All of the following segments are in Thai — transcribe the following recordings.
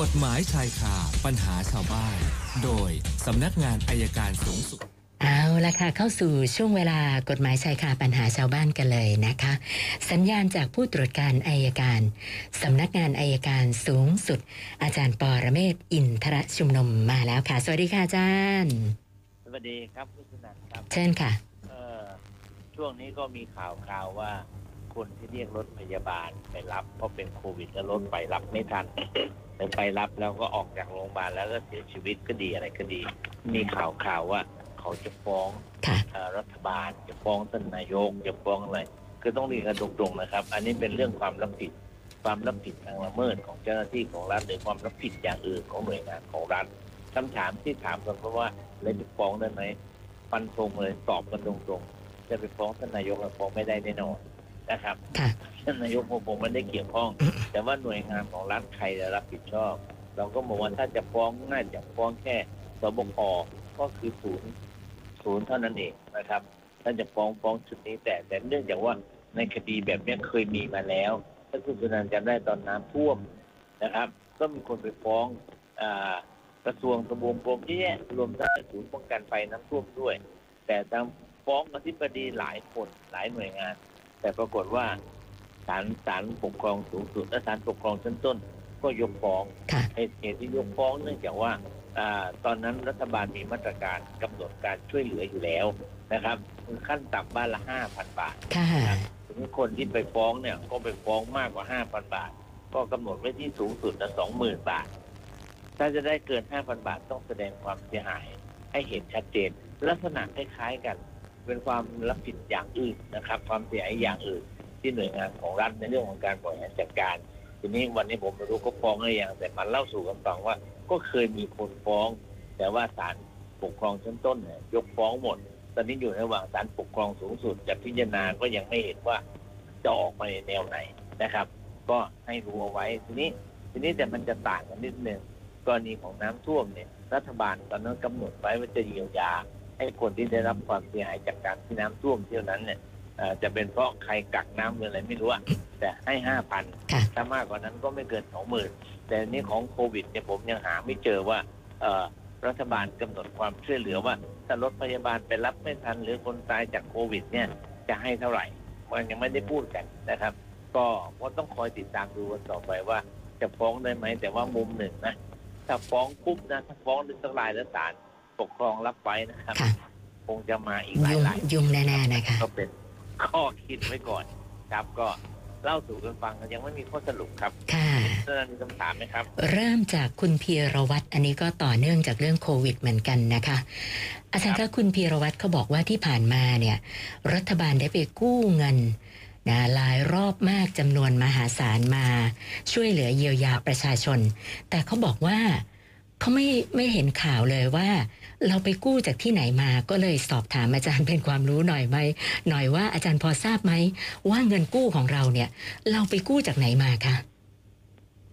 กฎหมายชายคาปัญหาชาวบ้าน โดยสำนักงานอายการสูงสุดเอาละค่ะเข้าสู่ช่วงเวลากฎหมายชายคาปัญหาชาวบ้านกันเลยนะคะ สัญญาณจากผู้ตรวจการอายการสำนักงานอายการสูงสุด อาจารย์ปอระเมศวร์อินทรชุมนุมมาแล้วค่ะ สวัสดีค่ะอาจารย์ สวัสดีครับคุณสนันท์ครับ เชิญค่ะเอ่อช่วงนี้ก็มีข่าวข่าวว่า คนที่เรียกรถพยาบาลไปรับเพราะเป็นโควิดแล้วรถไปรับไม่ทันหรือไปรับแล้วก็ออกจากโรงพยาบาลแล้วก็เสียชีวิตก็ดีอะไรก็ดี มีข่าวข่าวว่า เขาจะฟ้องค่ะเอ่อรัฐบาลจะฟ้องท่านนายกจะฟ้องอะไรคือต้องเรียนกันตรงๆนะครับ อันนี้เป็นเรื่องความรับผิด ความรับผิดทางละเมิดของเจ้าหน้าที่ของรัฐหรือความรับผิดอย่างอื่นของหน่วยงานของรัฐคำถามที่ถามกันเพราะว่าเราจะฟ้องได้ไหมฟันธงเลยตอบกันตรงๆจะไปฟ้องท่านนายกเราฟ้องไม่ได้แน่นอน นะครับค่ะ ท่านนายกผมผมไม่ได้เกี่ยวข้อง แต่ว่าหน่วยงานของรัฐใครจะรับผิดชอบ เราก็บอกว่าถ้าจะฟ้องน่าจะฟ้องแค่สบคก็คือศูนย์ศูนย์เท่านั้นเองนะครับ ถ้าจะฟ้องฟ้องชุดนี้แต่แต่เนื่องจากว่าในคดีแบบเนี้ยเคยมีมาแล้วถ้าคุณสุนันท์จำได้ตอนน้ำท่วมนะครับ ก็มีคนไปฟ้องอากระทรวงทบวงกรมเยอะแยะรวมทั้งศูนย์ป้องกันไฟน้ำท่วมด้วย แต่ทางฟ้องอธิบดีหลายคนหลายหน่วยงาน แต่ปรากฏว่าศาลศาลปกครองสูงสุดและศาลปกครองชั้นต้น ก็ยกฟ้องค่ะเหตุเหตุที่ยกฟ้องเนื่องจากว่าอาตอนนั้นรัฐบาลมีมาตรการกำหนดการช่วยเหลืออยู่แล้วนะครับคือขั้นต่ำบ้านละห้าพันบาท ค่ะ ถึงคนที่ไปฟ้องเนี่ยก็ไปฟ้องมากกว่าห้าพันบาท ก็กำหนดไว้ที่สูงสุดละสองหมื่นบาท ถ้าจะได้เกินห้าพันบาทต้องแสดงความเสียหาย ให้เห็นชัดเจน ลักษณะคล้ายๆกัน เป็นความรับผิดอย่างอื่นนะครับ ความเสียหายอย่างอื่น ที่หน่วยงานของรัฐในเรื่องของการบริหารจัดการ ทีนี้วันนี้ผมไม่รู้ก็ฟ้องอะไรอย่างแต่มันเล่าสู่กันฟังว่า ก็เคยมีคนฟ้อง แต่ว่าศาลปกครองชั้นต้นเนี่ยยกฟ้องหมด ตอนนี้อยู่ในระหว่างศาลปกครองสูงสุดจะพิจารณาก็ยังไม่เห็นว่าจะออกมาในแนวไหนนะครับ ก็ให้รู้เอาไว้ทีนี้ทีนี้แต่มันจะต่างกันนิดนึงกรณีของน้ำท่วมเนี่ยรัฐบาลตอนนั้นกำหนดไว้ว่าจะเยียวยา ให้คนที่ได้รับความเสียหายจากการที่น้ำท่วมเที่ยวนั้นเนี่ยเอ่อจะเป็นเพราะใครกักน้ำหรืออะไรไม่รู้อะแต่ให้ห้าพันค่ะถ้ามากกว่านั้นก็ไม่เกินสองหมื่นแต่อันนี้ของโควิดเนี่ยผมยังหาไม่เจอว่าเอ่อรัฐบาลกำหนดความช่วยเหลือว่าถ้ารถพยาบาลไปรับไม่ทันหรือคนตายจากโควิด เนี่ยจะให้เท่าไหร่ มันยังไม่ได้พูดกันนะครับ ก็ก็ต้องคอยติดตามดูกันต่อไปว่าจะฟ้องได้ไหมแต่ว่ามุมหนึ่งนะถ้าฟ้องปุ๊บนะถ้าฟ้องดึงสักลายแล้วศาล ปกครองรับไว้นะครับ ค่ะ คงจะมาอีกหลายยุ่งหลายยุ่งแน่ๆนะคะ ก็เป็นข้อคิดไว้ก่อนครับ ก็เล่าสู่กันฟังกันยังไม่มีข้อสรุปครับค่ะท่านมีคำถามไหมครับ เริ่มจากคุณพีรวัตรอันนี้ก็ต่อเนื่องจากเรื่องโควิดเหมือนกันนะคะ อาจารย์คะคุณพีรวัตรเขาบอกว่าที่ผ่านมาเนี่ย รัฐบาลได้ไปกู้เงินนะหลายรอบมากจำนวนมหาศาลมา ช่วยเหลือเยียวยาประชาชน แต่เขาบอกว่าเขาไม่ไม่เห็นข่าวเลยว่า เราไปกู้จากที่ไหนมาก็เลยสอบถามอาจารย์เป็นความรู้หน่อยไหมหน่อยว่าอาจารย์พอทราบไหมว่าเงินกู้ของเราเนี่ย เราไปกู้จากไหนมาคะ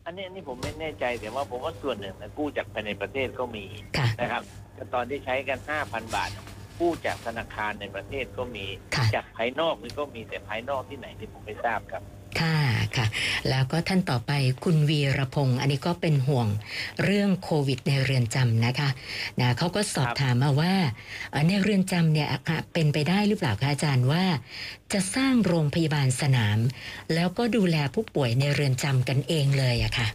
อันนี้อันนี้ผมไม่แน่ใจแต่ว่าผมว่าส่วนหนึ่งนะกู้จากภายในประเทศก็มีค่ะนะครับแต่ตอนที่ใช้กัน5,000บาทกู้จากธนาคารในประเทศก็มีค่ะจากภายนอกนี่ก็มีแต่ภายนอกที่ไหนที่ผมไม่ทราบครับ ค่ะ ค่ะ แล้วก็ท่านต่อไปคุณวีรพงศ์อันนี้ก็เป็นห่วงเรื่องโควิดในเรือนจำนะคะนะเขาก็สอบบถามมาว่าในเรือนจำเนี่ยเป็นไปได้หรือเปล่าคะอาจารย์ว่า จะสร้างโรงพยาบาลสนาม แล้วก็ดูแลผู้ป่วยในเรือนจำกันเองเลยอะค่ะ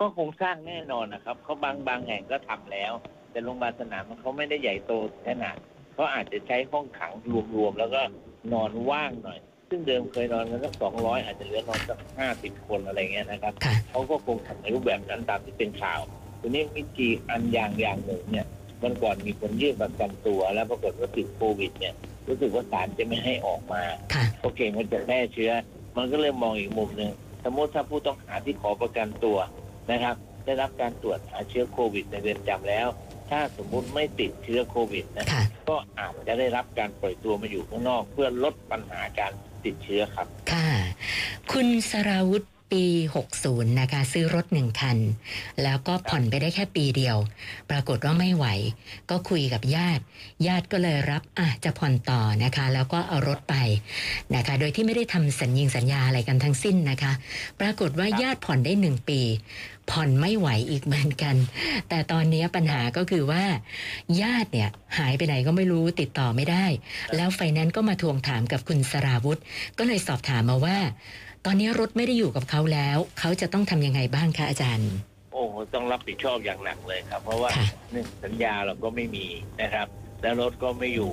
ก็คงสร้างแน่นอนนะครับเขาบางบางแห่งก็ทำแล้ว แต่โรงพยาบาลสนามเขาไม่ได้ใหญ่โตขนาดเขาอาจจะใช้ห้องขังรวมๆแล้วก็นอนว่างหน่อย ซึ่งเดิมเคยนอนกันสักสองร้อยอาจจะเหลือนอนสักห้าสิบคนอะไรเงี้ยนะครับค่ะ เขาก็คงทำในรูปแบบนั้นตามที่เป็นข่าวทีนี้วิธีอันอย่างอย่างหนึ่งเนี่ยมันก่อนมีคนยื่นประกันตัวแล้วปรากฏว่าติดโควิดเนี่ยรู้สึกว่าศาลจะไม่ให้ออกมา ค่ะ โอเค มันจะแพร่เชื้อ มันก็เลยมองอีกมุมหนึ่ง สมมติถ้าผู้ต้องหาที่ขอประกันตัวนะครับ ได้รับการตรวจหาเชื้อโควิดในเรือนจำแล้ว ถ้าสมมุติไม่ติดเชื้อโควิดนะ ค่ะ ก็อาจจะได้รับการปล่อยตัวมาอยู่ข้างนอก เพื่อลดปัญหาการ ติดเชื้อครับ ค่ะ คุณสราวุธ ปี 60 นะคะ ซื้อรถหนึ่งคัน แล้วก็ผ่อนไปได้แค่ปีเดียว ปรากฏว่าไม่ไหว ก็คุยกับญาติ ญาติก็เลยรับอะจะผ่อนต่อนะคะ แล้วก็เอารถไปนะคะ โดยที่ไม่ได้ทำสัญญิงสัญญาอะไรกันทั้งสิ้นนะคะ ปรากฏว่าญาติผ่อนได้หนึ่งปี ผ่อนไม่ไหวอีกเหมือนกัน แต่ตอนนี้ปัญหาก็คือว่า ญาติเนี่ยหายไปไหนก็ไม่รู้ติดต่อไม่ได้ แล้วไฟแนนซ์ก็มาทวงถามกับคุณสราวุธ ก็เลยสอบถามมาว่า ตอนนี้รถไม่ได้อยู่กับเขาแล้ว เขาจะต้องทำยังไงบ้างคะอาจารย์ โอ้โหต้องรับผิดชอบอย่างหนักเลยครับ เพราะว่าค่ะหนึ่งสัญญาเราก็ไม่มีนะครับ แล้วรถก็ไม่อยู่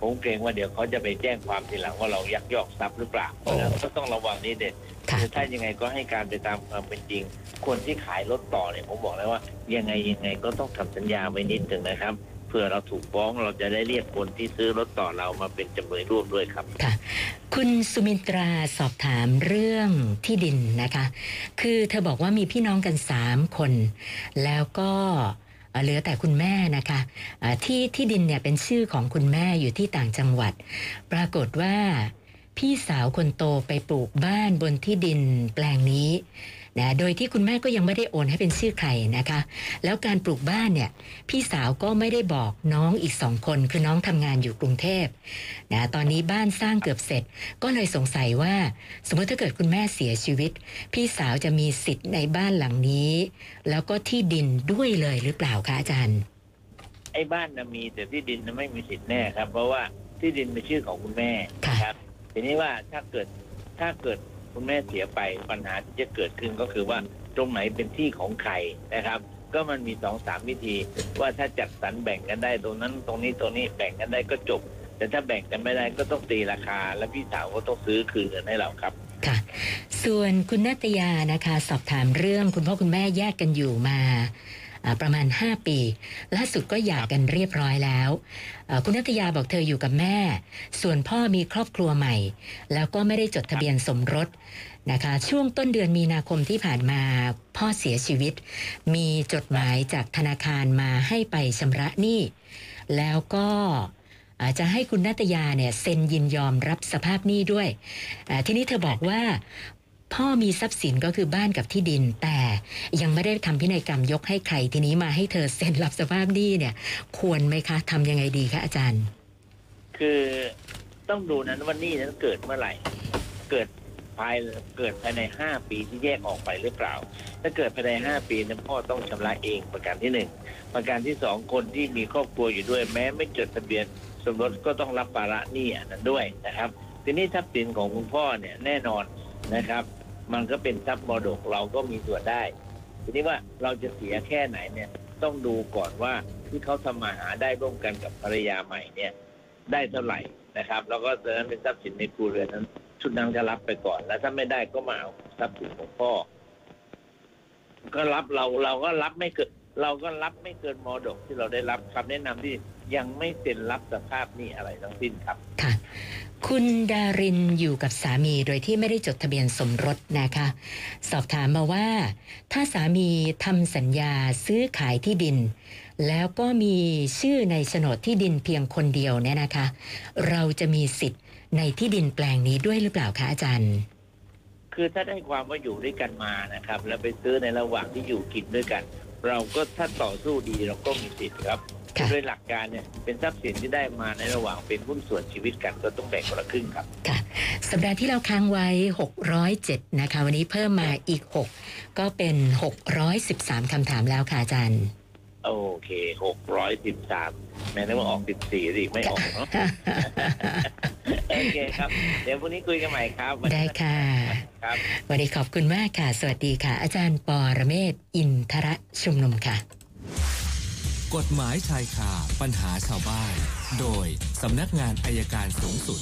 ผมเกรงว่าเดี๋ยวเขาจะไปแจ้งความทีหลังว่าเรายักยอกทรัพย์หรือเปล่าเพราะฉะนั้นก็ต้องระวังนี่เด็ดค่ะคือถ้ายังไงก็ให้การไปตามความเป็นจริง คนที่ขายรถต่อเนี่ยผมบอกแล้วว่า ยังไงยังไงก็ต้องทำสัญญาไว้นิดหนึ่งนะครับเผื่อเราถูกฟ้องเราจะได้เรียกคนที่ซื้อรถต่อเรามาเป็นจำเลยร่วมด้วยครับค่ะ คุณสุมินตราสอบถามเรื่องที่ดินนะคะ คือเธอบอกว่ามีพี่น้องกันสามคน แล้วก็เหลือแต่คุณแม่นะคะอ่าที่ที่ดินเนี่ยเป็นชื่อของคุณแม่อยู่ที่ต่างจังหวัด ปรากฏว่าพี่สาวคนโตไปปลูกบ้านบนที่ดินแปลงนี้ นะโดยที่คุณแม่ก็ยังไม่ได้โอนให้เป็นชื่อใครนะคะ แล้วการปลูกบ้านเนี่ยพี่สาวก็ไม่ได้บอกน้องอีกสองคน คือน้องทำงานอยู่กรุงเทพนะตอนนี้บ้านสร้างเกือบเสร็จ ก็เลยสงสัยว่า สมมติถ้าเกิดคุณแม่เสียชีวิต พี่สาวจะมีสิทธิ์ในบ้านหลังนี้ แล้วก็ที่ดินด้วยเลยหรือเปล่าคะอาจารย์ ไอ้บ้านนะมีแต่ที่ดินนะไม่มีสิทธิ์แน่ครับ เพราะว่าที่ดินเป็นชื่อของคุณแม่ค่ะนะครับทีนี้ว่าถ้าเกิดถ้าเกิด คุณแม่เสียไปปัญหาที่จะเกิดขึ้นก็คือว่าตรงไหนเป็นที่ของใครนะครับ ก็มันมีสองสามวิธี ว่าถ้าจัดสรรแบ่งกันได้ตรงนั้นตรงนี้ตรงนี้แบ่งกันได้ก็จบ แต่ถ้าแบ่งกันไม่ได้ก็ต้องตีราคา และพี่สาวก็ต้องซื้อคืนเงินให้เราครับค่ะ ส่วนคุณนัตยานะคะ สอบถามเรื่องคุณพ่อคุณแม่แยกกันอยู่มาอ่า ประมาณ 5 ปี ล่าสุดก็หย่ากันเรียบร้อยแล้ว คุณนัตยาบอกเธออยู่กับแม่ ส่วนพ่อมีครอบครัวใหม่ แล้วก็ไม่ได้จดทะเบียนสมรสนะคะช่วงต้นเดือนมีนาคมที่ผ่านมาพ่อเสียชีวิต มีจดหมายจากธนาคารมาให้ไปชำระหนี้แล้วก็จะให้คุณนัตยาเนี่ยเซ็นยินยอมรับสภาพหนี้ด้วย ทีนี้เธอบอกว่า พ่อมีทรัพย์สินก็คือบ้านกับที่ดิน แต่ยังไม่ได้ทำพินัยกรรมยกให้ใครทีนี้มาให้เธอเซ็นรับสภาพหนี้เนี่ย ควรไหมคะทำยังไงดีคะอาจารย์ คือต้องดูนั้นว่าหนี่นั้นเกิดเมื่อไหร่ เกิดภายเกิดภายในห้าปีที่แยกออกไปหรือเปล่า ถ้าเกิดภายในห้าปีนั้นพ่อต้องชำระเองประการที่หนึ่งประการที่สองคนที่มีครอบครัวอยู่ด้วย แม้ไม่จดทะเบียนสมรสก็ต้องรับภาระหนี้อันนั้นด้วยนะครับ ทีนี้ทรัพย์สินของคุณพ่อเนี่ยแน่นอนนะครับ มันก็เป็นทรัพย์มรดกเราก็มีส่วนได้ ทีนี้ว่าเราจะเสียแค่ไหนเนี่ยต้องดูก่อนว่าที่เขาทำมาหาได้ร่วมกันกับภรรยาใหม่เนี่ยได้เท่าไหร่นะครับ แล้วก็ตอนนั้นเป็นทรัพย์สินในครูเรือนนั้น ชุดนั้นจะรับไปก่อน แล้วถ้าไม่ได้ก็มาเอาทรัพย์สินของพ่อก็รับเราเราก็รับไม่เกิน เราก็รับไม่เกินมรดกที่เราได้รับคำแนะนำที่ยังไม่เซ็นรับสภาพหนี้อะไรทั้งสิ้นครับ ค่ะ คุณดารินอยู่กับสามีโดยที่ไม่ได้จดทะเบียนสมรสนะคะ สอบถามมาว่า ถ้าสามีทำสัญญาซื้อขายที่ดิน แล้วก็มีชื่อในโฉนดที่ดินเพียงคนเดียวเนี่ยนะคะ เราจะมีสิทธิ์ในที่ดินแปลงนี้ด้วยหรือเปล่าคะอาจารย์ คือถ้าได้ความว่าอยู่ด้วยกันมานะครับ แล้วไปซื้อในระหว่างที่อยู่กินด้วยกัน เราก็ถ้าต่อสู้ดีเราก็มีสิทธิ์ครับค่ะโดยหลักการเนี่ยเป็นทรัพย์สินที่ได้มาในระหว่างเป็นหุ้นส่วนชีวิตกันก็ต้องแบ่งคนละครึ่งครับค่ะ สัปดาห์ที่เราค้างไว้ 607 นะคะ วันนี้เพิ่มมาอีก 6 ก็เป็น 613คำถามแล้วค่ะอาจารย์ โอเคหกร้อยสิบสามแม้ว่าออกสิบสี่สิไม่ออกเนาะโอเคครับ เดี๋ยวพรุ่งนี้คุยกันใหม่ครับวันนี้ได้ค่ะ ครับ วันนี้ขอบคุณมากค่ะ สวัสดีค่ะ อาจารย์ปอระเมศวร์อินทรชุมนุมค่ะ กฎหมายชายคาปัญหาชาวบ้าน โดยสำนักงานอายการสูงสุด